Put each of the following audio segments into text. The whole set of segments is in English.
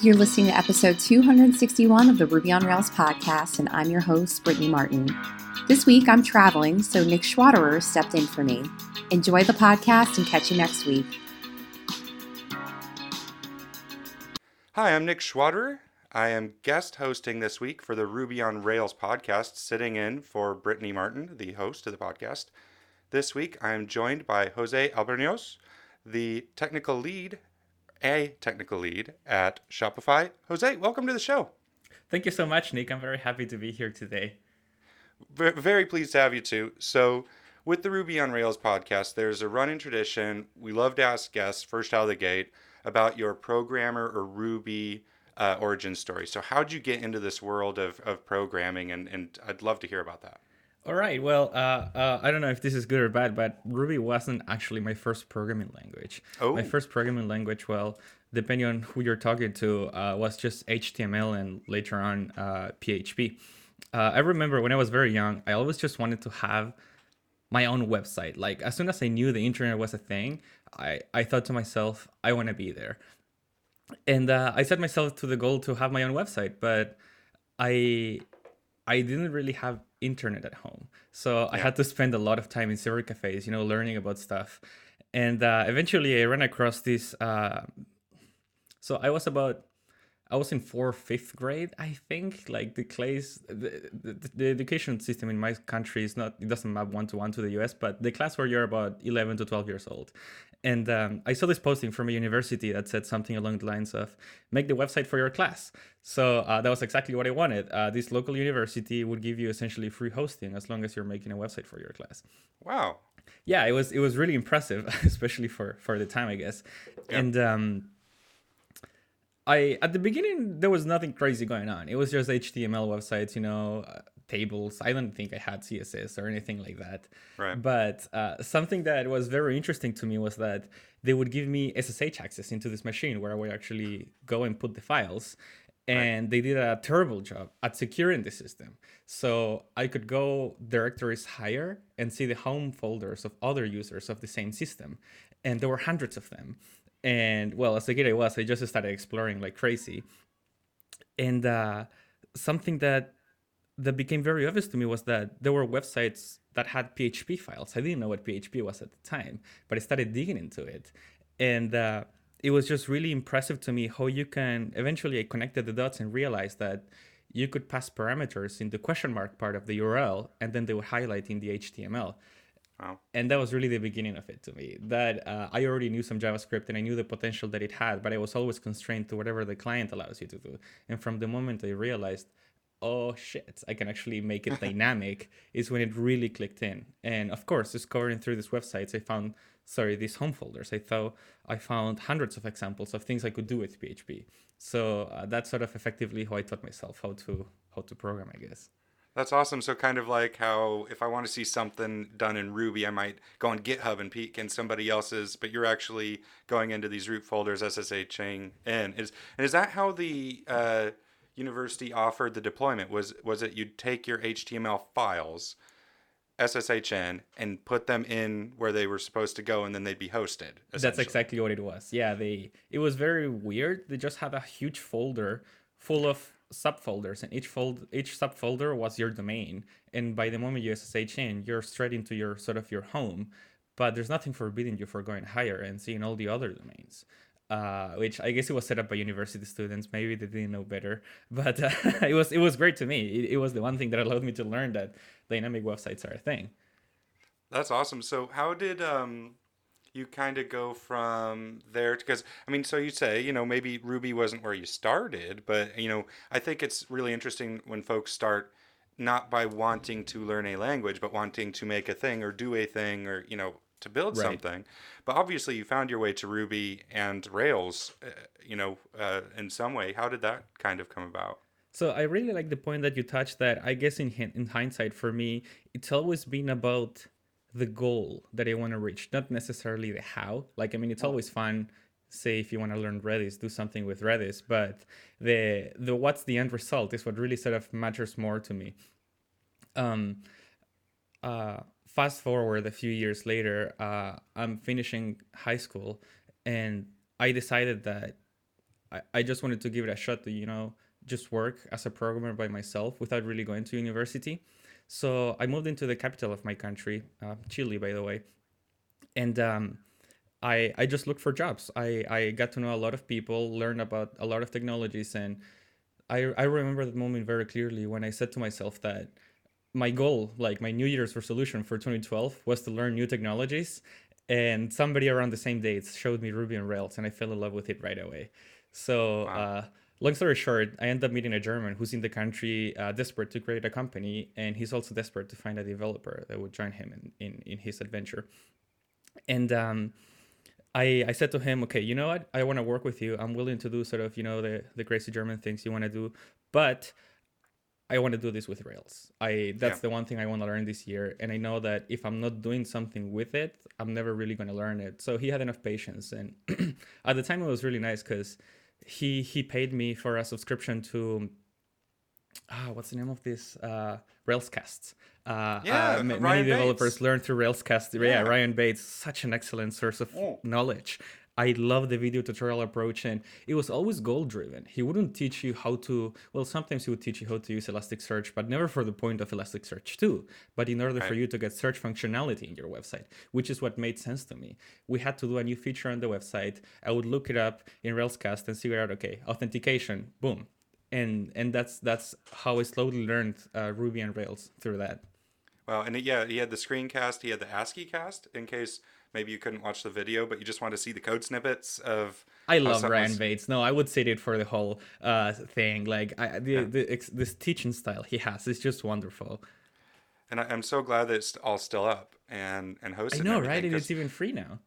You're listening to episode 261 of the Ruby on Rails podcast, and I'm your host, Brittany Martin. This week I'm traveling, so Nick Schwaderer stepped in for me. Enjoy the podcast and catch you next week. Hi, I'm Nick Schwaderer. I am guest hosting this week for the Ruby on Rails podcast, sitting in for Brittany Martin, the host of the podcast. This week I am joined by Jose Albornoz, the technical lead a technical lead at Shopify. Jose, welcome to the show. Thank you so much, Nick. I'm very happy to be here today. V- very pleased to have you too. So, with the Ruby on Rails podcast, there's a running tradition. We love to ask guests first out of the gate about your programmer or Ruby uh, origin story. So, how'd you get into this world of, of programming? And, and I'd love to hear about that. All right. Well, uh, uh, I don't know if this is good or bad, but Ruby wasn't actually my first programming language. Oh. My first programming language, well, depending on who you're talking to, uh, was just HTML and later on PHP. Uh, uh, I remember when I was very young, I always just wanted to have my own website. Like as soon as I knew the internet was a thing, I, I thought to myself, I want to be there. And uh, I set myself to the goal to have my own website, but I I didn't really have internet at home. So yeah. I had to spend a lot of time in cyber cafes, you know, learning about stuff. And uh, eventually I ran across this. Uh, so I was about, I was in fourth, fifth grade, I think. Like the class, the, the, the education system in my country is not, it doesn't map one to one to the US, but the class where you're about 11 to 12 years old. And um, I saw this posting from a university that said something along the lines of make the website for your class. So uh, that was exactly what I wanted. Uh, this local university would give you essentially free hosting as long as you're making a website for your class. Wow. Yeah, it was it was really impressive, especially for for the time, I guess. Yeah. And um, I at the beginning there was nothing crazy going on. It was just HTML websites, you know, uh, tables. I don't think I had CSS or anything like that. Right. But uh, something that was very interesting to me was that they would give me SSH access into this machine where I would actually go and put the files. And right. they did a terrible job at securing the system. So I could go directories higher and see the home folders of other users of the same system. And there were hundreds of them. And well, as a kid I was, I just started exploring like crazy. And uh, something that that became very obvious to me was that there were websites that had PHP files. I didn't know what PHP was at the time, but I started digging into it. And uh, it was just really impressive to me how you can eventually I connected the dots and realized that you could pass parameters in the question mark part of the URL and then they would highlight in the HTML. Wow. And that was really the beginning of it to me. That uh, I already knew some JavaScript and I knew the potential that it had, but I was always constrained to whatever the client allows you to do. And from the moment I realized oh shit, I can actually make it dynamic is when it really clicked in. And of course, discovering through these websites, I found, sorry, these home folders. I thought I found hundreds of examples of things I could do with PHP. So uh, that's sort of effectively how I taught myself how to how to program, I guess. That's awesome. So kind of like how if I want to see something done in Ruby, I might go on GitHub and peek in somebody else's, but you're actually going into these root folders, SSHing in. Is and is that how the uh, university offered the deployment was was it you'd take your HTML files, SSHN, and put them in where they were supposed to go, and then they'd be hosted. That's exactly what it was. Yeah, they it was very weird. They just had a huge folder full of subfolders, and each fold each subfolder was your domain. And by the moment you SSH in, you're straight into your sort of your home. But there's nothing forbidding you for going higher and seeing all the other domains uh, which I guess it was set up by university students. Maybe they didn't know better, but uh, it was it was great to me. It, it, was the one thing that allowed me to learn that dynamic websites are a thing. That's awesome. So how did um, you kind of go from there? Because I mean, so you say you know maybe Ruby wasn't where you started, but you know I think it's really interesting when folks start not by wanting to learn a language, but wanting to make a thing or do a thing or you know to build right. something. But obviously, you found your way to Ruby and Rails, uh, you know, uh, in some way. How did that kind of come about? So I really like the point that you touched. That I guess in in hindsight, for me, it's always been about the goal that I want to reach, not necessarily the how. Like, I mean, it's always fun. Say if you want to learn Redis, do something with Redis, but the the what's the end result is what really sort of matters more to me. Um, uh, fast forward a few years later, uh, I'm finishing high school, and I decided that I, I just wanted to give it a shot to you know just work as a programmer by myself without really going to university. So I moved into the capital of my country, uh, Chile, by the way, and um, I I just looked for jobs. I I got to know a lot of people, learned about a lot of technologies, and I I remember that moment very clearly when I said to myself that my goal, like my New Year's resolution for 2012, was to learn new technologies. And somebody around the same dates showed me Ruby on Rails, and I fell in love with it right away. So, wow. uh, long story short, I end up meeting a German who's in the country, uh, desperate to create a company, and he's also desperate to find a developer that would join him in in, in his adventure. And um, I, I said to him, okay, you know what? I want to work with you. I'm willing to do sort of, you know, the, the crazy German things you want to do, but I want to do this with Rails. I that's yeah. the one thing I want to learn this year, and I know that if I'm not doing something with it, I'm never really going to learn it. So he had enough patience, and at the time it was really nice because he he paid me for a subscription to ah what's the name of this uh, Railscast. Uh, yeah, uh, many developers Bates. learn through Railscast. Yeah. yeah. Ryan Bates, such an excellent source of oh. knowledge. I love the video tutorial approach, and it was always goal driven. He wouldn't teach you how to, well, sometimes he would teach you how to use Elasticsearch, but never for the point of Elasticsearch 2, but in order right. for you to get search functionality in your website, which is what made sense to me. We had to do a new feature on the website. I would look it up in Railscast and figure out, okay, authentication, boom. And and that's that's how I slowly learned uh, Ruby and Rails through that. Wow, and yeah, he had the screencast, he had the ASCII cast in case maybe you couldn't watch the video, but you just want to see the code snippets of. I love Ryan was... Bates. No, I would sit it for the whole uh, thing. Like I, the, yeah. the, this teaching style he has is just wonderful. And I, am so glad that it's all still up and and hosted. I know, right? And it's even free now.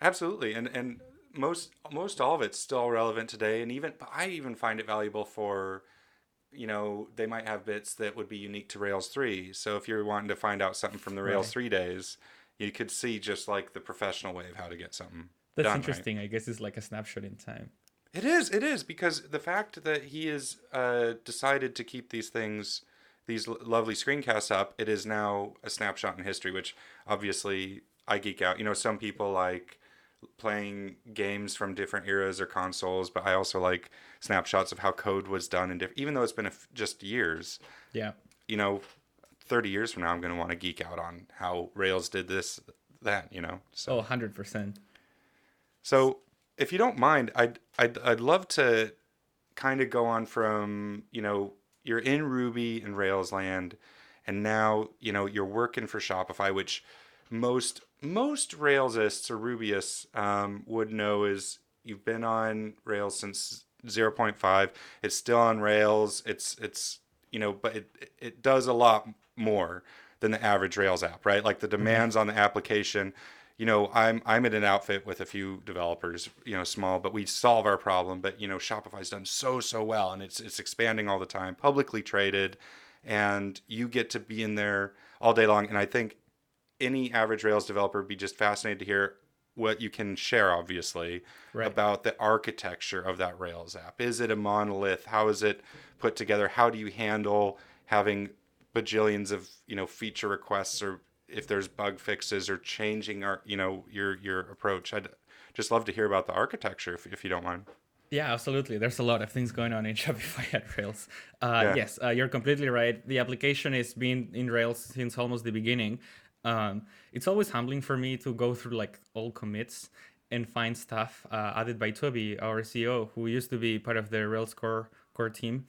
Absolutely, and and most most all of it's still relevant today, and even I even find it valuable for you know they might have bits that would be unique to rails 3 so if you're wanting to find out something from the rails right. 3 days you could see just like the professional way of how to get something. That's done, interesting. Right? I guess it's like a snapshot in time. It is. It is because the fact that he has uh, decided to keep these things, these lovely screencasts up, it is now a snapshot in history. Which obviously I geek out. You know, some people like playing games from different eras or consoles, but I also like snapshots of how code was done in different. Even though it's been just years. Yeah. You know, 30 years from now, I'm going to want to geek out on how Rails did this, that, you know? So, oh, 100%. So, if you don't mind, I'd, I'd, I'd love to kind of go on from, you know, you're in Ruby and Rails land, and now, you know, you're working for Shopify, which most, most Railsists or Rubyists um, would know is you've been on Rails since 0.5. It's still on Rails. It's, it's, you know, but it, it does a lot more than the average Rails app, right? Like the mm-hmm. demands on the application. You know, I'm I'm in an outfit with a few developers, you know, small, but we solve our problem. But you know, Shopify's done so so well, and it's it's expanding all the time, publicly traded, and you get to be in there all day long. And I think any average Rails developer would be just fascinated to hear what you can share, obviously, right. about the architecture of that Rails app. Is it a monolith? How is it put together? How do you handle having bajillions of you know feature requests or if there's bug fixes or changing our you know your your approach. I'd just love to hear about the architecture if, if you don't mind. Yeah absolutely. There's a lot of things going on in shopify at rails. Uh, yeah. yes uh, you're completely right. The application has been in rails since almost the beginning. Um, it's always humbling for me to go through like all commits and find stuff uh, added by Tobi our ceo who used to be part of the rails core core team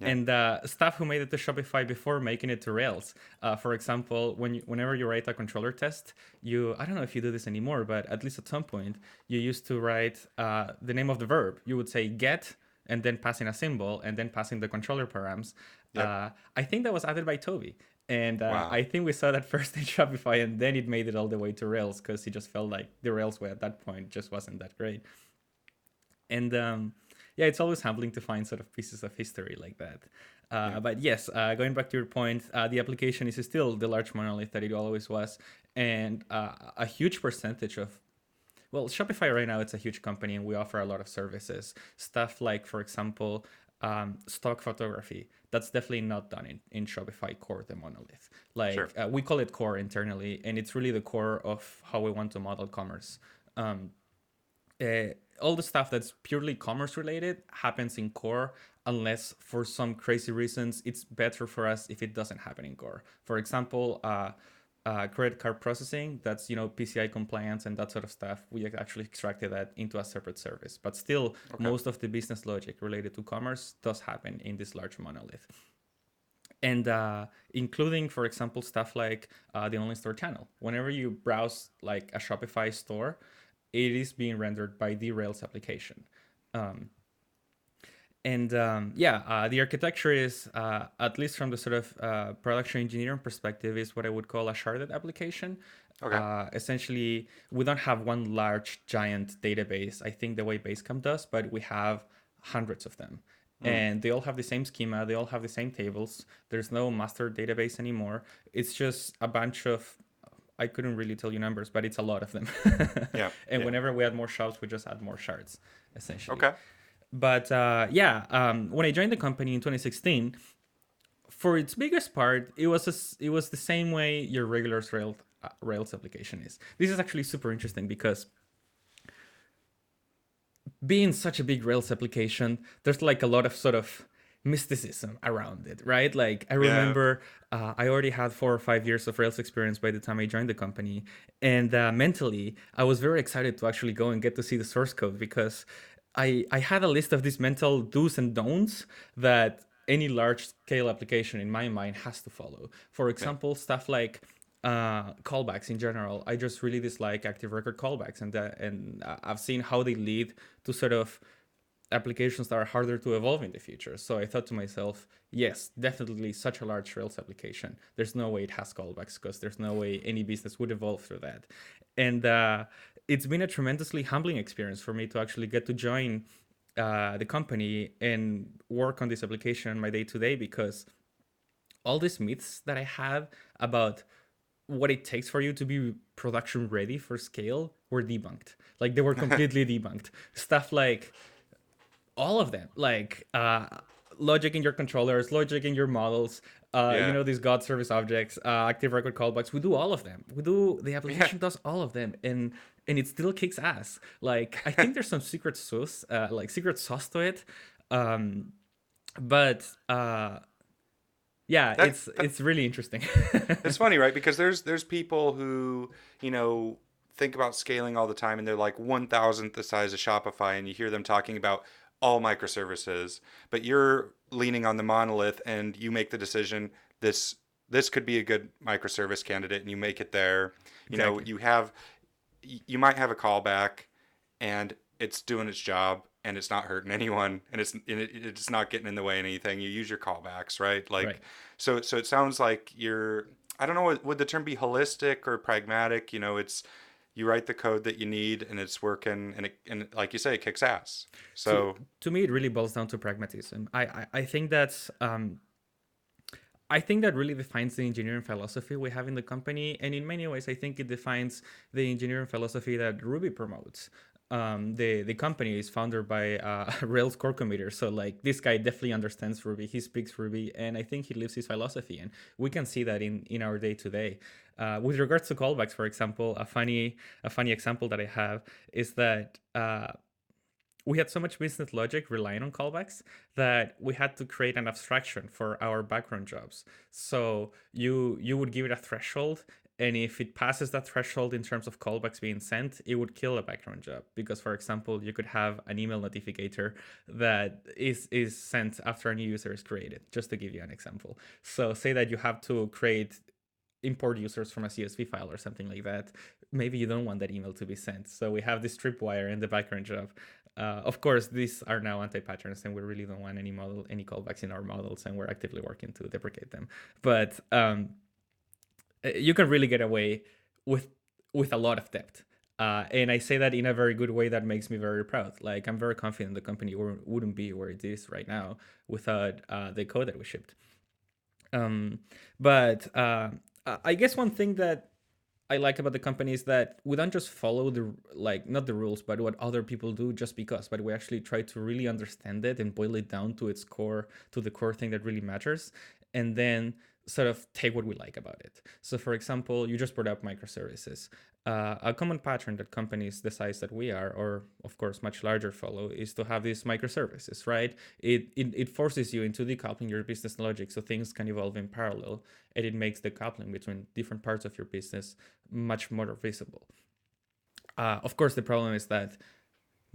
yeah. And uh, staff who made it to Shopify before making it to Rails. Uh, for example, when you, whenever you write a controller test, you I don't know if you do this anymore, but at least at some point you used to write uh, the name of the verb. You would say get and then passing a symbol and then passing the controller params. Yep. Uh, I think that was added by Tobi. And uh, wow. I think we saw that first in Shopify, and then it made it all the way to Rails because he just felt like the Rails way at that point just wasn't that great. And um, yeah, it's always humbling to find sort of pieces of history like that. Uh, yeah. But yes, uh, going back to your point, uh, the application is still the large monolith that it always was, and uh, a huge percentage of well, Shopify right now it's a huge company, and we offer a lot of services. Stuff like, for example, um, stock photography. That's definitely not done in, in Shopify core, the monolith. Like sure. uh, we call it core internally, and it's really the core of how we want to model commerce. Um, uh, all the stuff that's purely commerce related happens in core unless for some crazy reasons it's better for us if it doesn't happen in core. For example uh, uh, credit card processing that's you know pci compliance and that sort of stuff. We actually extracted that into a separate service. But still okay. most of the business logic related to commerce does happen in this large monolith. And uh, including for example stuff like uh, the online store channel. Whenever you browse like a shopify store it is being rendered by the rails application um, and um, yeah, uh, the architecture is, uh, at least from the sort of uh, production engineering perspective, is what I would call a sharded application. Okay. Uh, essentially, we don't have one large giant database. I think the way Basecamp does, but we have hundreds of them, mm. and they all have the same schema. They all have the same tables. There's no master database anymore. It's just a bunch of I couldn't really tell you numbers, but it's a lot of them. yeah. And yeah. whenever we add more shops, we just add more shards, essentially. Okay. But uh, yeah, um, when I joined the company in 2016, for its biggest part, it was a, it was the same way your regular Rails uh, Rails application is. This is actually super interesting because being such a big Rails application, there's like a lot of sort of mysticism around it, right? Like I remember yeah. uh, I already had four or five years of Rails experience by the time I joined the company, and uh, mentally I was very excited to actually go and get to see the source code because I, I had a list of these mental do's and don'ts that any large scale application in my mind has to follow. For example, yeah. stuff like uh, callbacks in general. I just really dislike active record callbacks, and that, and I've seen how they lead to sort of applications that are harder to evolve in the future. So I thought to myself, yes, definitely such a large Rails application. There's no way it has callbacks because there's no way any business would evolve through that. And uh, it's been a tremendously humbling experience for me to actually get to join uh, the company and work on this application on my day to day because all these myths that I have about what it takes for you to be production ready for scale were debunked. Like they were completely debunked. Stuff like all of them, like uh, logic in your controllers, logic in your models, uh, yeah. you know these God service objects, uh, active record callbacks. We do all of them. We do the application yeah. does all of them, and and it still kicks ass. Like I think there's some secret sauce, uh, like secret sauce to it, um, but uh, yeah, that, it's that, it's really interesting. it's funny, right? Because there's there's people who you know think about scaling all the time, and they're like one thousandth the size of Shopify, and you hear them talking about all microservices, but you're leaning on the monolith, and you make the decision this this could be a good microservice candidate, and you make it there. You exactly. know, you have you might have a callback and it's doing its job and it's not hurting anyone and it's and it's not getting in the way of anything you use your callbacks right like right. so so it sounds like you're i don't know would the term be holistic or pragmatic you know it's you write the code that you need and it's working and it, and like you say it kicks ass so to, to me it really boils down to pragmatism i i, I think that's um I think that really defines the engineering philosophy we have in the company. And in many ways, I think it defines the engineering philosophy that Ruby promotes. Um, the the company is founded by uh, Rails core committer, so like this guy definitely understands Ruby. He speaks Ruby, and I think he lives his philosophy, and we can see that in in our day to day. With regards to callbacks, for example, a funny a funny example that I have is that uh, we had so much business logic relying on callbacks that we had to create an abstraction for our background jobs. So you you would give it a threshold and if it passes that threshold in terms of callbacks being sent, it would kill a background job. Because, for example, you could have an email notificator that is is sent after a new user is created. Just to give you an example. So, say that you have to create import users from a CSV file or something like that. Maybe you don't want that email to be sent. So we have this tripwire in the background job uh, of course, these are now anti-patterns, and we really don't want any model, any callbacks in our models, and we're actively working to deprecate them. But um, you can really get away with with a lot of depth. Uh, and I say that in a very good way that makes me very proud. Like I'm very confident the company wouldn't be where it is right now without uh, the code that we shipped. Um, but uh, I guess one thing that I like about the company is that we don't just follow the like not the rules, but what other people do just because, but we actually try to really understand it and boil it down to its core, to the core thing that really matters, and then sort of take what we like about it. So, for example, you just brought up microservices. Uh, a common pattern that companies the size that we are, or of course much larger, follow is to have these microservices, right? It, it, it forces you into decoupling your business logic so things can evolve in parallel, and it makes the coupling between different parts of your business much more visible. Uh, of course, the problem is that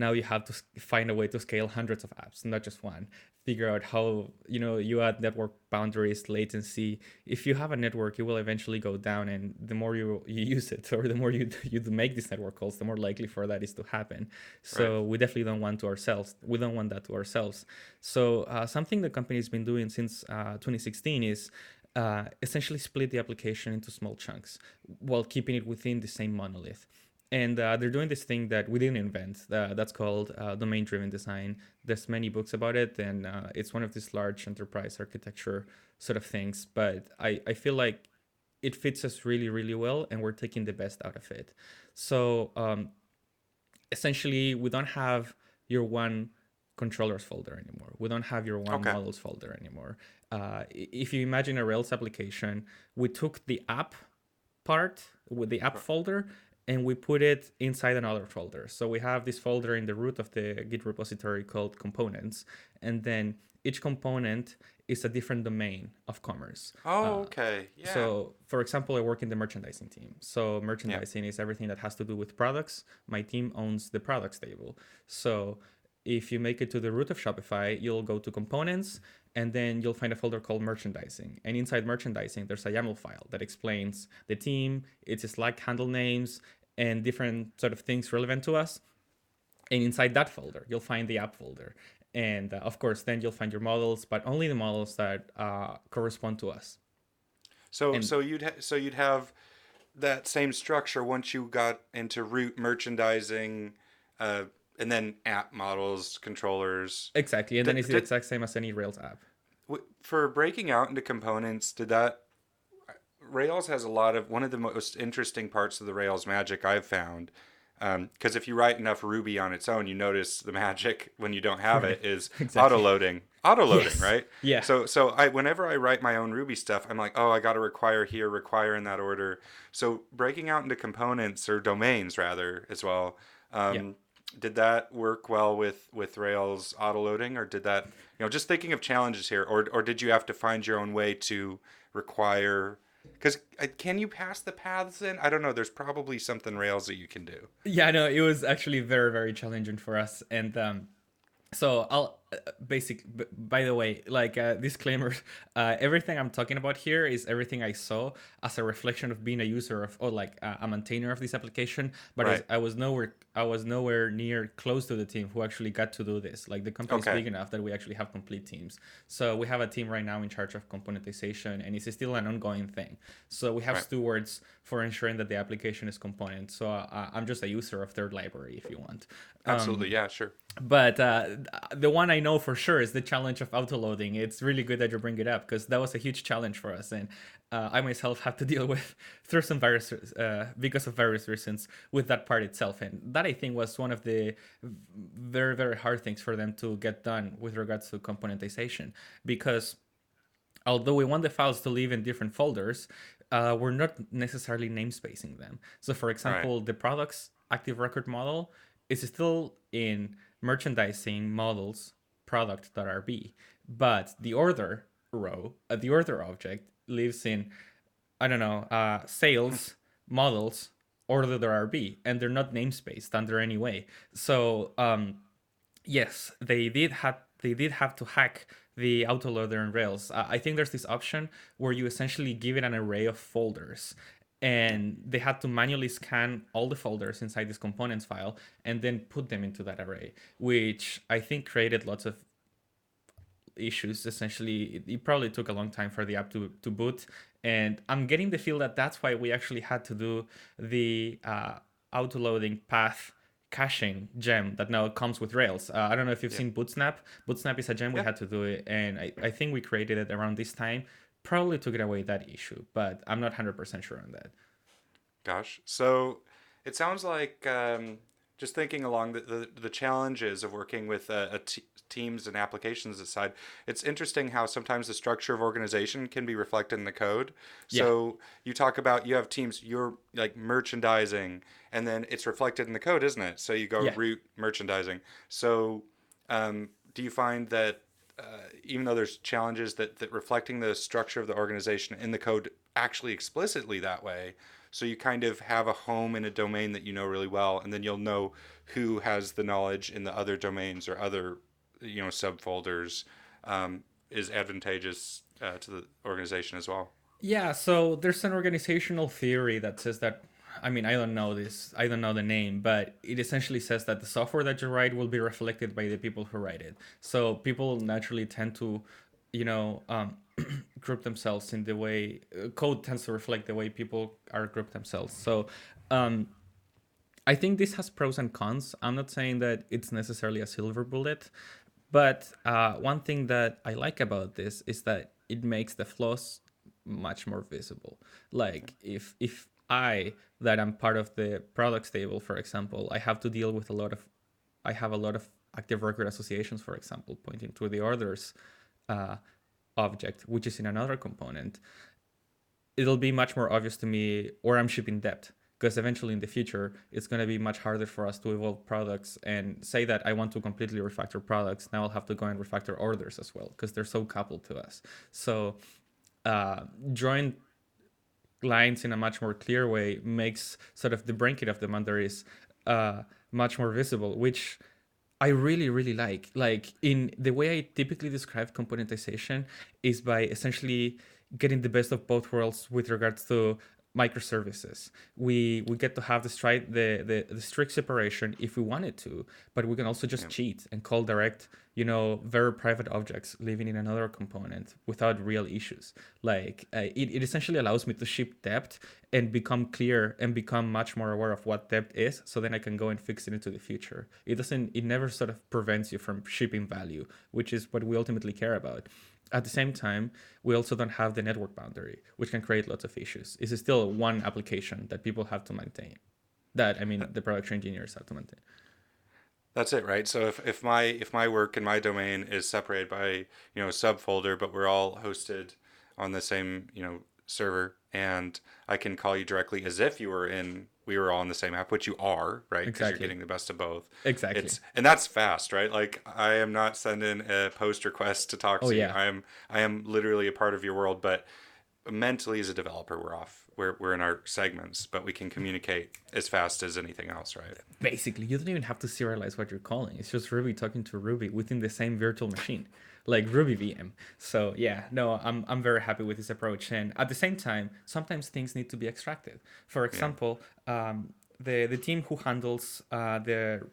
now you have to find a way to scale hundreds of apps, not just one. Figure out how you know you add network boundaries, latency. If you have a network, it will eventually go down, and the more you, you use it, or the more you you make these network calls, the more likely for that is to happen. So right. we definitely don't want to ourselves. We don't want that to ourselves. So uh, something the company's been doing since uh, 2016 is uh, essentially split the application into small chunks while keeping it within the same monolith and uh, they're doing this thing that we didn't invent uh, that's called uh, domain driven design. There's many books about it and uh, it's one of these large enterprise architecture sort of things but I, I feel like it fits us really really well and we're taking the best out of it. So um, essentially we don't have your one controllers folder anymore. We don't have your one okay. models folder anymore. Uh, if you imagine a rails application we took the app part with the app folder and we put it inside another folder. So we have this folder in the root of the Git repository called components, and then each component is a different domain of commerce. Oh, uh, okay. Yeah. So, for example, I work in the merchandising team. So, merchandising yeah. is everything that has to do with products. My team owns the products table. So, if you make it to the root of Shopify, you'll go to components and then you'll find a folder called merchandising. And inside merchandising, there's a YAML file that explains the team, its Slack handle names, and different sort of things relevant to us. And inside that folder, you'll find the app folder. And uh, of course, then you'll find your models, but only the models that uh, correspond to us. So, and, so you'd ha- so you'd have that same structure once you got into root merchandising, uh, and then app models, controllers. Exactly, and did, then it's the exact same as any Rails app. For breaking out into components, did that Rails has a lot of one of the most interesting parts of the Rails magic I've found. Because um, if you write enough Ruby on its own, you notice the magic when you don't have it is exactly. auto loading, auto loading, yes. right? Yeah. So so I whenever I write my own Ruby stuff, I'm like, oh, I got to require here, require in that order. So breaking out into components or domains rather as well. Um, yeah. Did that work well with with Rails auto loading, or did that you know just thinking of challenges here, or or did you have to find your own way to require because uh, can you pass the paths in? I don't know. There's probably something Rails that you can do. Yeah, no, it was actually very, very challenging for us. And um, so I'll basic by the way like uh, disclaimer uh, everything i'm talking about here is everything i saw as a reflection of being a user of or like uh, a maintainer of this application but right. I, I, was nowhere i was nowhere near close to the team who actually got to do this. Like the company is okay. big enough that we actually have complete teams. So we have a team right now in charge of componentization and it's still an ongoing thing. So we have right. stewards for ensuring that the application is component. So uh, i'm just a user of their library if you want. Absolutely. Um, yeah sure. but uh, the one I know for sure is the challenge of autoloading. It's really good that you bring it up because that was a huge challenge for us, and uh, I myself have to deal with through some various uh, because of various reasons with that part itself, and that I think was one of the very very hard things for them to get done with regards to componentization because although we want the files to live in different folders, uh, we're not necessarily namespacing them. So, for example, right. the products active record model is still in merchandising models product.rb, but the order row, uh, the order object lives in, I don't know, uh, sales models order.rb, and they're not namespaced under any way. So um, yes, they did have they did have to hack the autoloader in Rails. Uh, I think there's this option where you essentially give it an array of folders and they had to manually scan all the folders inside this components file and then put them into that array which i think created lots of issues essentially it, it, probably took a long time for the app to, to boot and i'm getting the feel that that's why we actually had to do the uh, auto loading path caching gem that now comes with rails uh, i don't know if you've yeah. seen bootsnap bootsnap is a gem yeah. we had to do it and I, I think we created it around this time probably took it away that issue, but I'm not 100% sure on that. Gosh. So it sounds like um, just thinking along the, the, the challenges of working with uh, a t- teams and applications aside, it's interesting how sometimes the structure of organization can be reflected in the code. So yeah. you talk about you have teams, you're like merchandising, and then it's reflected in the code, isn't it? So you go yeah. root merchandising. So um, do you find that uh, even though there's challenges that, that reflecting the structure of the organization in the code actually explicitly that way so you kind of have a home in a domain that you know really well, and then you'll know who has the knowledge in the other domains or other, you know, subfolders. Um, is advantageous uh, to the organization as well. Yeah, so there's an organizational theory that says that I mean, I don't know this, I don't know the name, but it essentially says that the software that you write will be reflected by the people who write it. So people naturally tend to, you know, um, group themselves in the way uh, code tends to reflect the way people are grouped themselves. So um, I think this has pros and cons. I'm not saying that it's necessarily a silver bullet, but uh, one thing that I like about this is that it makes the flaws much more visible. Like if if I that I'm part of the products table, for example, I have to deal with a lot of I have a lot of active record associations, for example, pointing to the orders. Uh, object, which is in another component, it'll be much more obvious to me where I'm shipping debt. Because eventually in the future, it's going to be much harder for us to evolve products and say that I want to completely refactor products. Now I'll have to go and refactor orders as well because they're so coupled to us. So, uh, drawing lines in a much more clear way makes sort of the blanket of the boundaries uh, much more visible, which I really, really like. Like in the way I typically describe componentization is by essentially getting the best of both worlds with regards to microservices. We we get to have the straight the, the the strict separation if we wanted to, but we can also just yeah. cheat and call direct, you know, very private objects living in another component without real issues. Like uh, it, it essentially allows me to ship debt and become clear and become much more aware of what debt is, so then I can go and fix it into the future. It doesn't it never sort of prevents you from shipping value, which is what we ultimately care about. At the same time, we also don't have the network boundary, which can create lots of issues. It's still one application that people have to maintain. That I mean, the production engineers have to maintain. That's it, right? So if, if my if my work and my domain is separated by you know subfolder, but we're all hosted on the same you know server, and I can call you directly as if you were in we were all in the same app, which you are, right? Because exactly. you're getting the best of both. Exactly. It's and that's fast, right? Like I am not sending a post request to talk oh, to yeah. you. I am I am literally a part of your world, but mentally as a developer, we're off. We're we're in our segments, but we can communicate as fast as anything else, right? Basically, you don't even have to serialize what you're calling. It's just Ruby talking to Ruby within the same virtual machine like Ruby VM. So yeah, no, I'm I'm very happy with this approach. And at the same time, sometimes things need to be extracted. For example, yeah. um, the the team who handles uh, the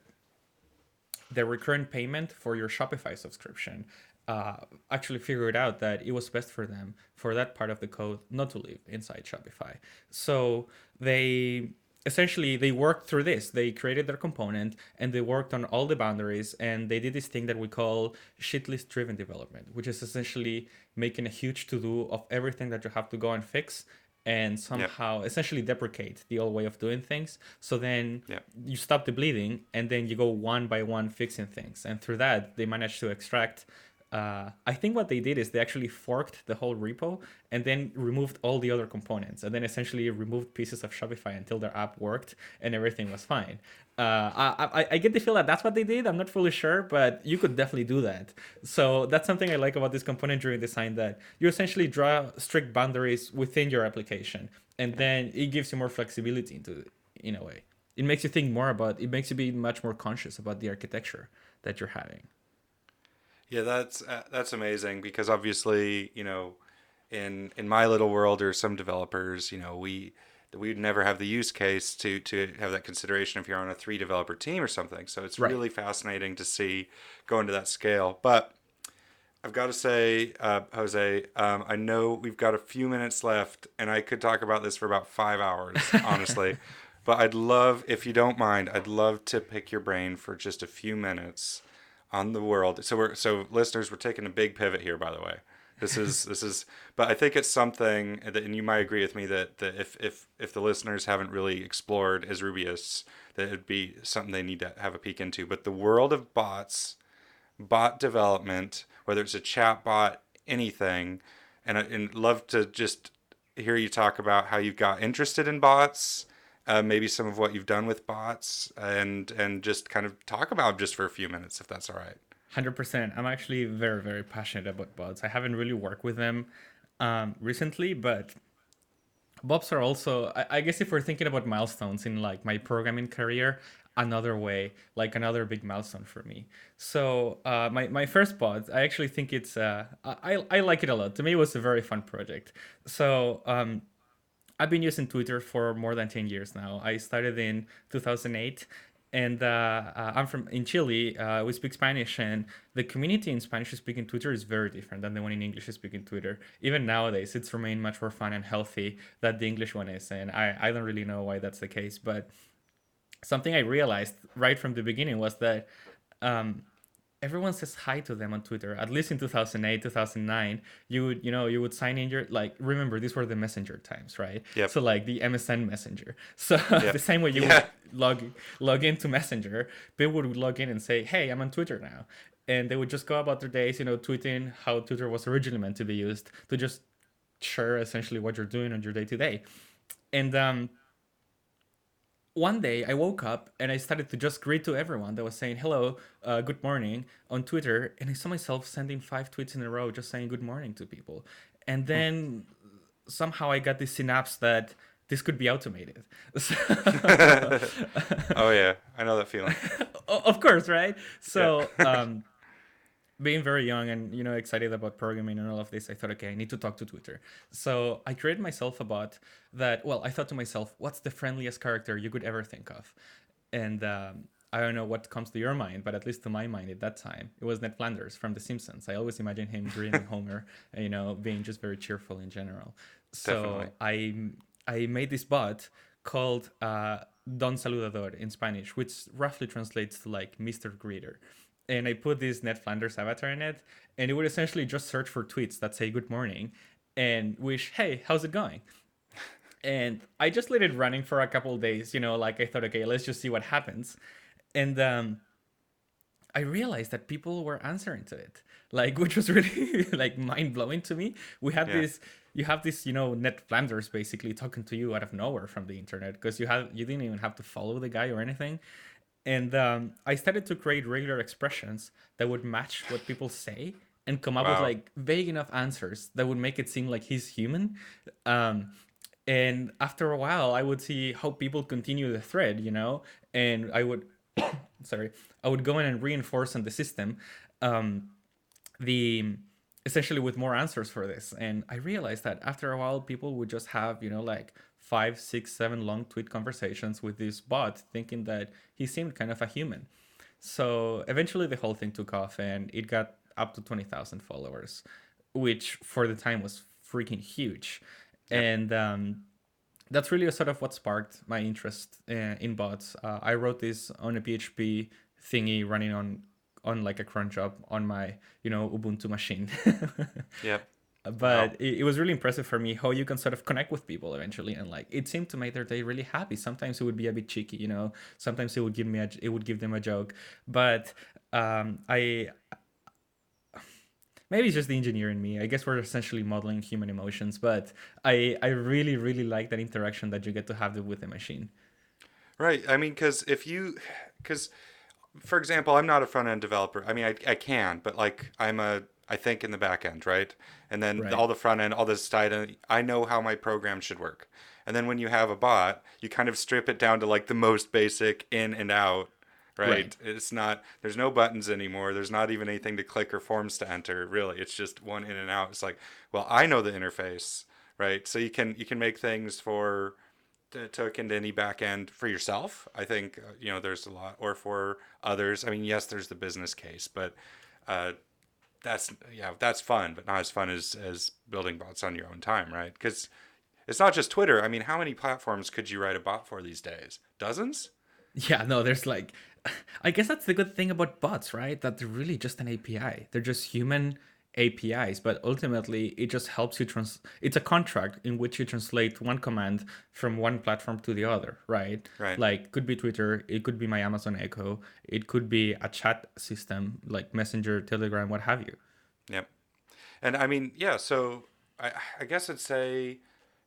the recurrent payment for your Shopify subscription uh, actually figured out that it was best for them for that part of the code not to live inside Shopify. So they essentially they worked through this they created their component and they worked on all the boundaries and they did this thing that we call shitlist driven development which is essentially making a huge to do of everything that you have to go and fix and somehow yep. essentially deprecate the old way of doing things so then yep. you stop the bleeding and then you go one by one fixing things and through that they managed to extract uh, I think what they did is they actually forked the whole repo and then removed all the other components and then essentially removed pieces of Shopify until their app worked and everything was fine. Uh, I, I, I, get the feel that that's what they did. I'm not fully sure, but you could definitely do that. So that's something I like about this component driven design that you essentially draw strict boundaries within your application and then it gives you more flexibility into in a way. It makes you think more about it makes you be much more conscious about the architecture that you're having. Yeah, that's uh, that's amazing because obviously, you know, in in my little world or some developers, you know, we we'd never have the use case to to have that consideration if you're on a three developer team or something. So it's right. really fascinating to see going to that scale. But I've got to say, uh, Jose, um, I know we've got a few minutes left, and I could talk about this for about five hours, honestly. but I'd love, if you don't mind, I'd love to pick your brain for just a few minutes on the world. So we're so listeners, we're taking a big pivot here, by the way. This is this is, but I think it's something that, and you might agree with me that, that if if if the listeners haven't really explored as Rubyists, that it'd be something they need to have a peek into. But the world of bots, bot development, whether it's a chat bot, anything, and I and love to just hear you talk about how you've got interested in bots, uh, maybe some of what you've done with bots, and and just kind of talk about just for a few minutes, if that's all right. Hundred percent. I'm actually very, very passionate about bots. I haven't really worked with them um, recently, but bots are also. I, I guess if we're thinking about milestones in like my programming career, another way, like another big milestone for me. So uh, my my first bot, I actually think it's. Uh, I I like it a lot. To me, it was a very fun project. So. Um, I've been using Twitter for more than 10 years now. I started in 2008 and uh, uh, I'm from in Chile. Uh, we speak Spanish, and the community in Spanish-speaking Twitter is very different than the one in English-speaking Twitter. Even nowadays, it's remained much more fun and healthy than the English one is, and I, I don't really know why that's the case. But something I realized right from the beginning was that um, everyone says hi to them on Twitter. At least in 2008, 2009, you would, you know, you would sign in your like. Remember, these were the messenger times, right? Yep. So like the MSN Messenger. So Yep. the same way you Yeah. would log log into Messenger, people would log in and say, "Hey, I'm on Twitter now," and they would just go about their days, you know, tweeting how Twitter was originally meant to be used to just share essentially what you're doing on your day to day. And um, one day I woke up and I started to just greet to everyone that was saying hello, uh, good morning on Twitter, and I saw myself sending five tweets in a row just saying good morning to people, and then somehow I got this synapse that this could be automated. So- Oh yeah, I know that feeling. Of course, right? So, um, being very young and you know excited about programming and all of this, I thought, okay, I need to talk to Twitter. So I created myself a bot that. Well, I thought to myself, what's the friendliest character you could ever think of? And um, I don't know what comes to your mind, but at least to my mind at that time, it was Ned Flanders from The Simpsons. I always imagine him greeting Homer, and, you know, being just very cheerful in general. So Definitely. I I made this bot called uh, Don Saludador in Spanish, which roughly translates to like Mr. Greeter. And I put this Ned Flanders avatar in it, and it would essentially just search for tweets that say good morning and wish, hey, how's it going? And I just let it running for a couple of days, you know, like I thought, okay, let's just see what happens. And um, I realized that people were answering to it, like which was really like mind blowing to me. We had Yeah. this, you have this, you know, Ned Flanders basically talking to you out of nowhere from the internet because you have you didn't even have to follow the guy or anything. And um, I started to create regular expressions that would match what people say and come up with like vague enough answers that would make it seem like he's human. Um, and after a while, I would see how people continue the thread, you know, and I would, sorry, I would go in and reinforce on the system, um, the essentially with more answers for this. And I realized that after a while, people would just have, you know, like five, six, seven long tweet conversations with this bot, thinking that he seemed kind of a human. So eventually, the whole thing took off, and it got up to twenty thousand followers, which for the time was freaking huge. And um, that's really sort of what sparked my interest uh, in bots. Uh, I wrote this on a PHP thingy running on on like a cron job on my you know Ubuntu machine. Yep. But it, it was really impressive for me how you can sort of connect with people eventually and like it seemed to make their day really happy. Sometimes it would be a bit cheeky you know? Sometimes it would give me a, it would give them a joke. But um i maybe it's just the engineer in me. I guess we're essentially modeling human emotions but i i really really like that interaction that you get to have with the machine. Right. I mean, because if you, because, for example, I'm not a front end developer. I mean, I, I can, but like I'm a, I think in the back end, right? And then Right. all the front end, all this side end, I know how my program should work. And then when you have a bot, you kind of strip it down to like the most basic in and out, right? Right. It's not, there's no buttons anymore. There's not even anything to click or forms to enter, really. It's just one in and out. It's like, well, I know the interface, right? So you can, you can make things for, to, to into any back end for yourself. I think uh, you know there's a lot, or for others. I mean, yes, there's the business case, but uh, that's yeah, that's fun, but not as fun as as building bots on your own time, right? Because it's not just Twitter. I mean, how many platforms could you write a bot for these days? Dozens. Yeah, no, there's like, I guess that's the good thing about bots, right? That they're really just an API. They're just human APIs, but ultimately it just helps you trans. It's a contract in which you translate one command from one platform to the other, right? Right. Like could be Twitter, it could be my Amazon Echo, it could be a chat system like Messenger, Telegram, what have you. Yep. And I mean, yeah. So I, I guess I'd say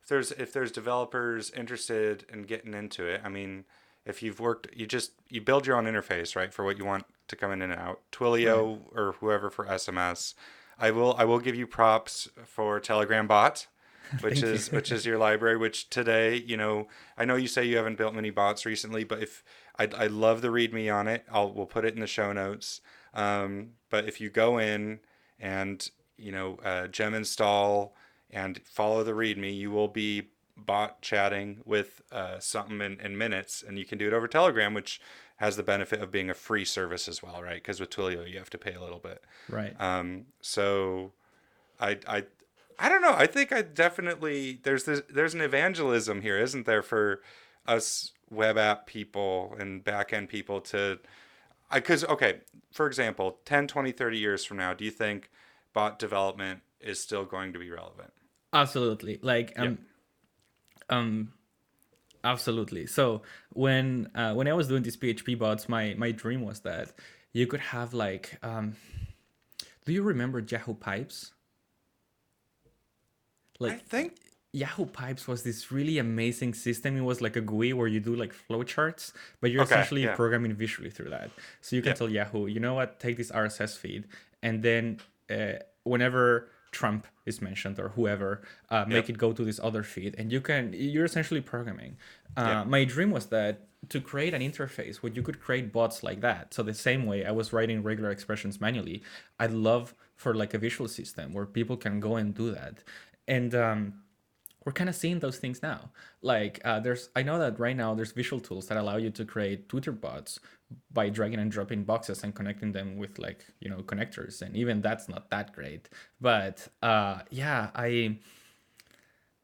if there's if there's developers interested in getting into it, I mean, if you've worked, you just you build your own interface, right, for what you want to come in and out. Twilio or whoever for SMS. I will I will give you props for Telegram bot, which is which is your library. Which today, you know, I know you say you haven't built many bots recently, but if I I love the README on it, I'll we'll put it in the show notes. Um, but if you go in and you know uh, gem install and follow the README, you will be bot chatting with uh, something in, in minutes, and you can do it over Telegram, which has the benefit of being a free service as well, right? Because with Twilio, you have to pay a little bit. Right. Um, so, I, I, I don't know. I think I definitely there's this, there's an evangelism here, isn't there, for us web app people and back end people to, I because okay, for example, 10, 20, 30 years from now, do you think bot development is still going to be relevant? Absolutely. Like um um absolutely. So when uh, when I was doing these PHP bots, my my dream was that you could have like um do you remember Yahoo Pipes? Like I think Yahoo Pipes was this really amazing system. It was like a GUI where you do like flowcharts, but you're Okay, essentially yeah. programming visually through that. So you can Yeah. tell Yahoo, you know what, take this RSS feed, and then uh, whenever Trump is mentioned or whoever, uh, make Yeah. it go to this other feed, and you can. You're essentially programming. Uh, Yeah. My dream was that to create an interface where you could create bots like that. So the same way I was writing regular expressions manually, I'd love for like a visual system where people can go and do that. And um, we're kind of seeing those things now. Like uh, there's, I know that right now there's visual tools that allow you to create Twitter bots by dragging and dropping boxes and connecting them with like you know connectors, and even that's not that great. But uh, yeah, I.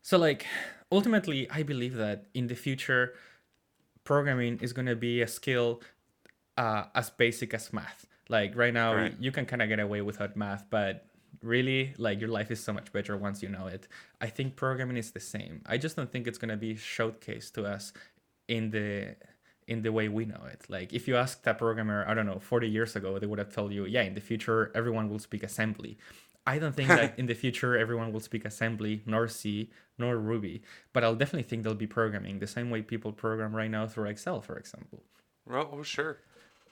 So like ultimately, I believe that in the future, programming is going to be a skill uh, as basic as math. Like right now, Right. you can kind of get away without math, but really, like your life is so much better once you know it. I think programming is the same. I just don't think it's going to be showcased to us in the in the way we know it. Like if you asked a programmer, I don't know, 40 years ago, they would have told you, yeah, in the future everyone will speak assembly. I don't think that in the future everyone will speak assembly, nor C, nor Ruby, but I'll definitely think they'll be programming the same way people program right now through Excel, for example. well, oh, sure.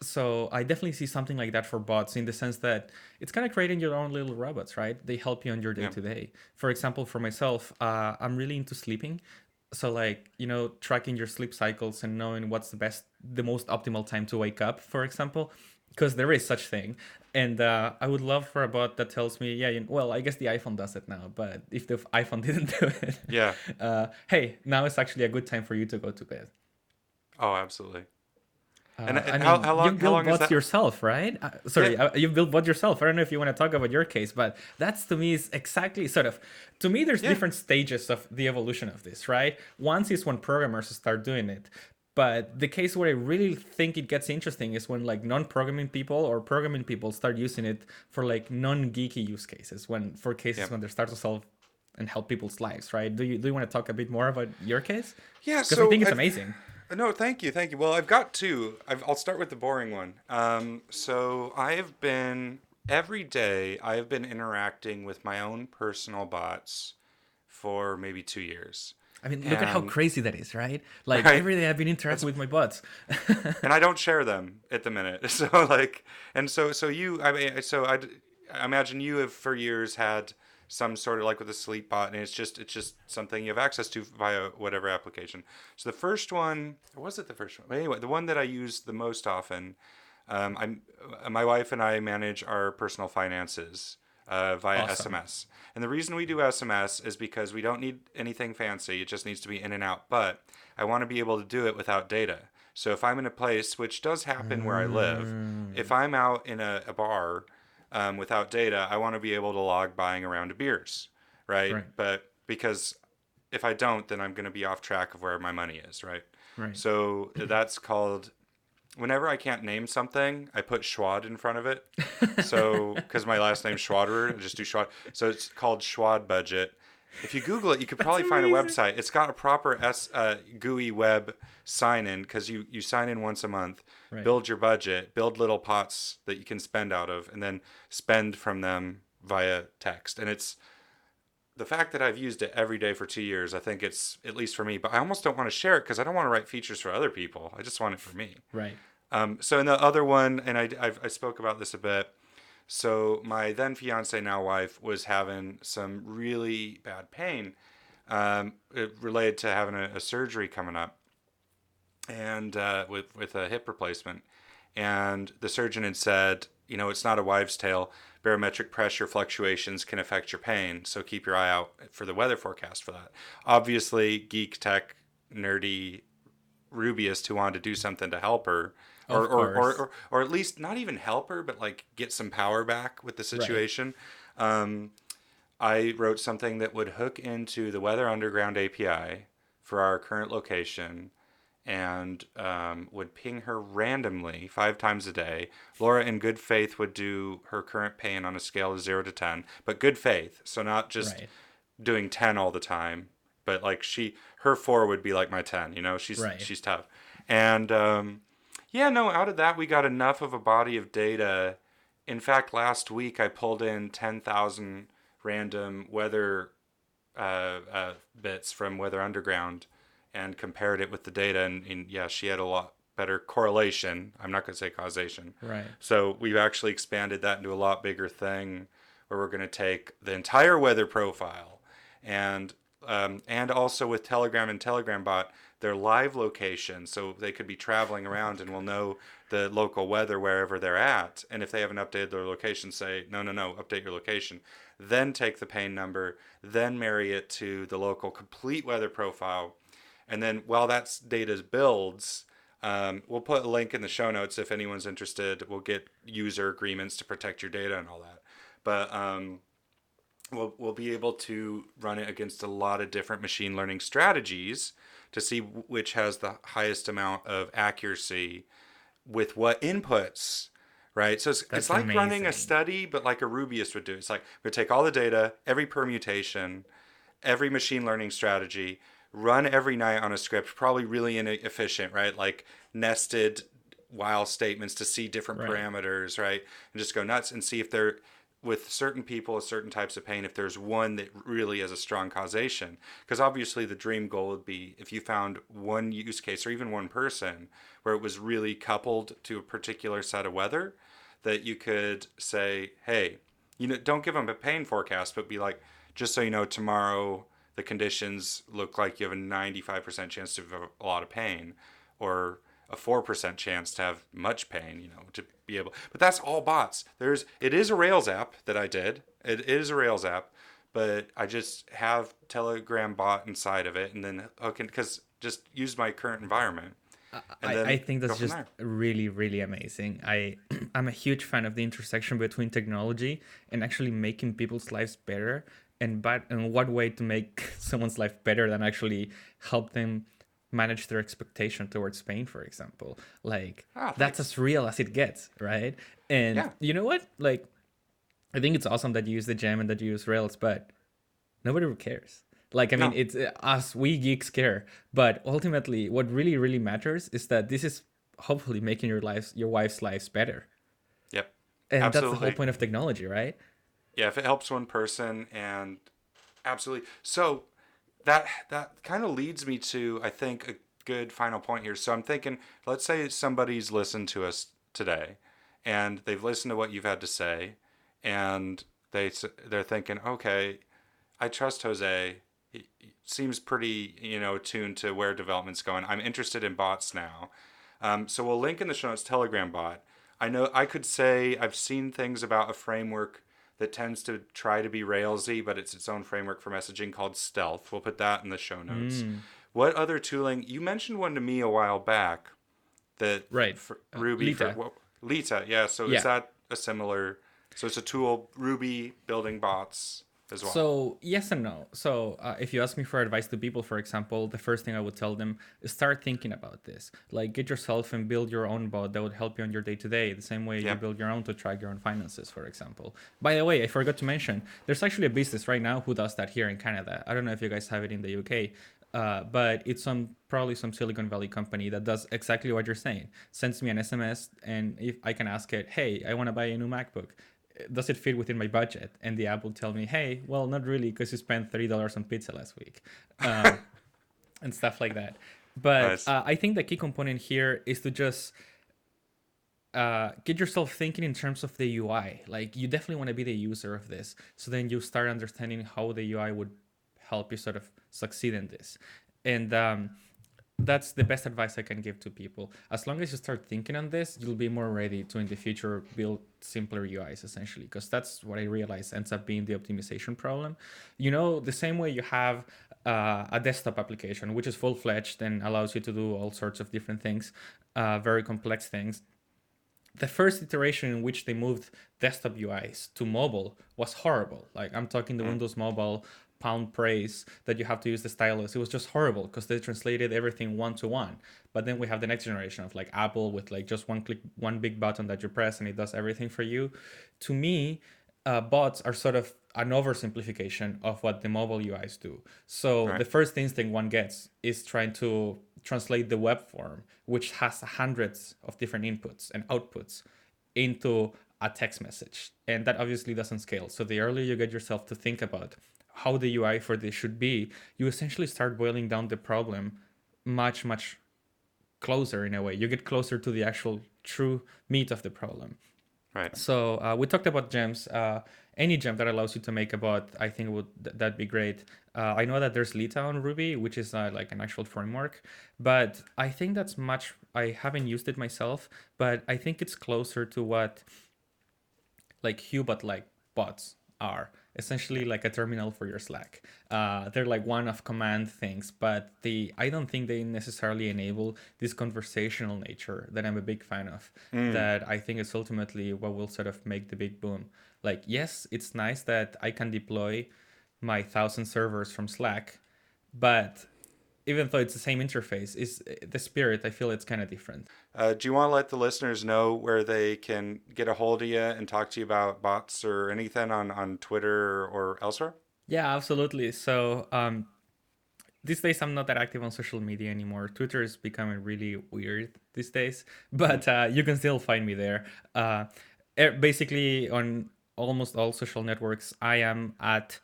So I definitely see something like that for bots in the sense that it's kind of creating your own little robots, right? They help you on your day to day. For example, for myself, uh, I'm really into sleeping. So like you know, tracking your sleep cycles and knowing what's the best, the most optimal time to wake up, for example, because there is such thing. And uh, I would love for a bot that tells me, yeah, you well, I guess the iPhone does it now, but if the iPhone didn't do it, Yeah. uh, hey, now is actually a good time for you to go to bed. Oh, absolutely. Uh, And- I mean, how- how long- you how build long is bots yourself, right? Uh, sorry, Yeah. uh, you build bots yourself. I don't know if you want to talk about your case, but that's to me is exactly sort of. To me, there's Yeah. different stages of the evolution of this, right? Once is when programmers start doing it, but the case where I really think it gets interesting is when like non-programming people or programming people start using it for like non-geeky use cases. When for cases Yeah. when they start to solve and help people's lives, right? Do you do you want to talk a bit more about your case? Yeah. Because So I think it's I've- amazing. No, thank you, thank you. Well, I've got two. I've, I'll start with the boring one. Um, so I have been every day. I have been interacting with my own personal bots for maybe two years, I mean, look at how crazy that is, right? Like Right. every day I've been interacting with my bots. and I don't share them at the minute. So like, and so so you, I mean, so I, I imagine you have for years had some sort of like with a sleep bot, and it's just it's just something you have access to via whatever application. So the first one, or was it the first one? But anyway, the one that I use the most often, um, I'm uh, my wife and I manage our personal finances uh, via Awesome. SMS. And the reason we do SMS is because we don't need anything fancy. It just needs to be in and out. But I want to be able to do it without data. So if I'm in a place, which does happen where I live, if I'm out in a, a bar um, without data, I want to be able to log buying a round of beers, right? Right. But because if I don't, then I'm going to be off track of where my money is, right? Right. So that's called whenever I can't name something, I put Schwad in front of it. So, because my last name's Schwaderer, I just do Schwad. So it's called Schwad Budget. If you Google it, you could probably find a website. It's got a proper S, uh, GUI web sign in because you, you sign in once a month, Right. build your budget, build little pots that you can spend out of, and then spend from them via text. And it's the fact that I've used it every day for two years, I think it's at least for me, but I almost don't want to share it because I don't want to write features for other people. I just want it for me. Right. Um, so in the other one, and I, I've, I spoke about this a bit. So my then fiance, now wife, was having some really bad pain um, it related to having a, a surgery coming up, and uh, with with a hip replacement. And the surgeon had said, you know, it's not a wives' tale. Barometric pressure fluctuations can affect your pain, so keep your eye out for the weather forecast for that. Obviously, geek tech, nerdy Rubyist who wanted to do something to help her, or or, or, or or at least not even help her, but like get some power back with the situation. Um, I wrote something that would hook into the Weather Underground API for our current location and um, would ping her randomly five times a day. Laura, in good faith, would do her current pain on a scale of zero to 10, but good faith. So, not just Right. doing 10 all the time, but like she, her four would be like my 10, you know, she's, Right. she's tough. And um, yeah, no, out of that, we got enough of a body of data. In fact, last week I pulled in 10,000 random weather uh, uh, bits from Weather Underground and compared it with the data. And, and yeah, she had a lot better correlation. I'm not going to say causation. Right. So we've actually expanded that into a lot bigger thing where we're going to take the entire weather profile and um, and also with Telegram and Telegram bot their live location so they could be traveling around and will know the local weather wherever they're at and if they haven't updated their location say no no no update your location then take the pain number then marry it to the local complete weather profile and then while that data builds, um, we'll put a link in the show notes if anyone's interested. We'll get user agreements to protect your data and all that. But um, we'll, we'll be able to run it against a lot of different machine learning strategies to see which has the highest amount of accuracy with what inputs. Right, so it's, it's like running a study, but like a Rubyist would do. It's like we take all the data, every permutation, every machine learning strategy, run every night on a script, probably really inefficient, right? Like nested while statements to see different Right. parameters, right? And just go nuts and see if they're with certain people certain types of pain, if there's one that really is a strong causation. Because obviously, the dream goal would be if you found one use case or even one person where it was really coupled to a particular set of weather, that you could say, hey, you know, don't give them a pain forecast, but be like, just so you know, tomorrow the conditions look like you have a 95% chance to have a lot of pain or a 4% chance to have much pain, you know, to be able, but that's all bots. There's, it is a Rails app that I did. It is a Rails app, but I just have Telegram bot inside of it and then hook in, because just use my current environment. And I, I think that's just there. really really amazing i i'm a huge fan of the intersection between technology and actually making people's lives better and but and what way to make someone's life better than actually help them manage their expectation towards pain for example. Like Ah, that's as real as it gets right? And Yeah. you know what? Like i think it's awesome that you use the gem and that you use rails but nobody cares. Like i mean No. it's uh, us we geeks care but ultimately what really really matters is that this is hopefully making your lives your wife's lives better. Yep. and that's the whole point of technology right yeah if it helps one person and absolutely. So that that kind of leads me to i think a good final point here. So i'm thinking let's say somebody's listened to us today and they've listened to what you've had to say and they they're thinking okay i trust jose. He, seems pretty you know tuned to where development's going. I'm interested in bots now. Um, so we'll link in the show notes telegram bot. I know i could say i've seen things about a framework that tends to try to be railsy but it's its own framework for messaging called stealth we'll put that in the show notes Mm. what other tooling you mentioned one to me a while back that Right. for Uh, ruby for Lita. what, lita yeah so Yeah. is that a similar so it's a tool ruby building bots as well. So yes and no. So uh, if you ask me for advice to people, for example, the first thing I would tell them is start thinking about this. Like get yourself and build your own bot that would help you on your day to day, the same way you build your own to track your own finances, for example. By the way, I forgot to mention, there's actually a business right now who does that here in Canada. I don't know if you guys have it in the UK. Uh, but it's some probably some Silicon Valley company that does exactly what you're saying. Sends me an SMS, and if I can ask it, "Hey, I want to buy a new MacBook. Does it fit within my budget?" And the app will tell me, "Hey, well, not really, because you spent thirty dollars on pizza last week," um, and stuff like that. But Nice. uh, I think the key component here is to just uh, get yourself thinking in terms of the UI. Like you definitely want to be the user of this. So then you start understanding how the UI would help you sort of succeed in this. And um, that's the best advice I can give to people. As long as you start thinking on this, you'll be more ready to in the future build simpler UIs essentially. Because that's what I realize ends up being the optimization problem. You know, the same way you have uh, a desktop application, which is full fledged and allows you to do all sorts of different things, uh, very complex things the first iteration in which they moved desktop UIs to mobile was horrible. Like I'm talking the Windows Mobile Palm Praise that you have to use the stylus. It was just horrible because they translated everything one to one. But then we have the next generation of like Apple with like just one click, one big button that you press and it does everything for you. To me, uh, bots are sort of an oversimplification of what the mobile UIs do. So Right. the first instinct one gets is trying to translate the web form, which has hundreds of different inputs and outputs, into a text message. And that obviously doesn't scale. So the earlier you get yourself to think about how the UI for this should be, you essentially start boiling down the problem much, much closer in a way. You get closer to the actual true meat of the problem. right. So uh, we talked about gems. Uh, any gem that allows you to make a bot, I think would th- that'd be great. Uh, I know that there's Lita on Ruby, which is uh, like an actual framework, but I think that's much. I haven't used it myself, but I think it's closer to what like Hubot like bots are essentially like a terminal for your Slack. Uh, they're like one of command things, but the I don't think they necessarily enable this conversational nature that I'm a big fan of. That I think is ultimately what will sort of make the big boom. Like, yes, it's nice that I can deploy my thousand servers from Slack, but even though it's the same interface, is the spirit. I feel it's kind of different. Uh, do you want to let the listeners know where they can get a hold of you and talk to you about bots or anything on, on Twitter or elsewhere? Yeah, absolutely. So um, these days I'm not that active on social media anymore. Twitter is becoming really weird these days, but uh, you can still find me there. Uh, eh, basically, on almost all social networks, I am at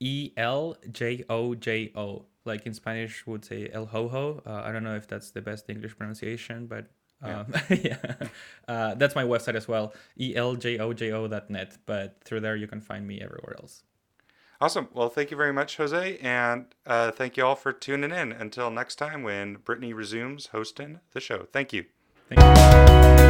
E L J O J O. Like in Spanish, would say El Jojo. Uh, I don't know if that's the best English pronunciation, but um, yeah, uh, that's my website as well. E L J O J O dot net. But through there, you can find me everywhere else. Awesome. Well, thank you very much, Jose. And uh, thank you all for tuning in. Until next time when Brittany resumes hosting the show. Thank you. Thank you.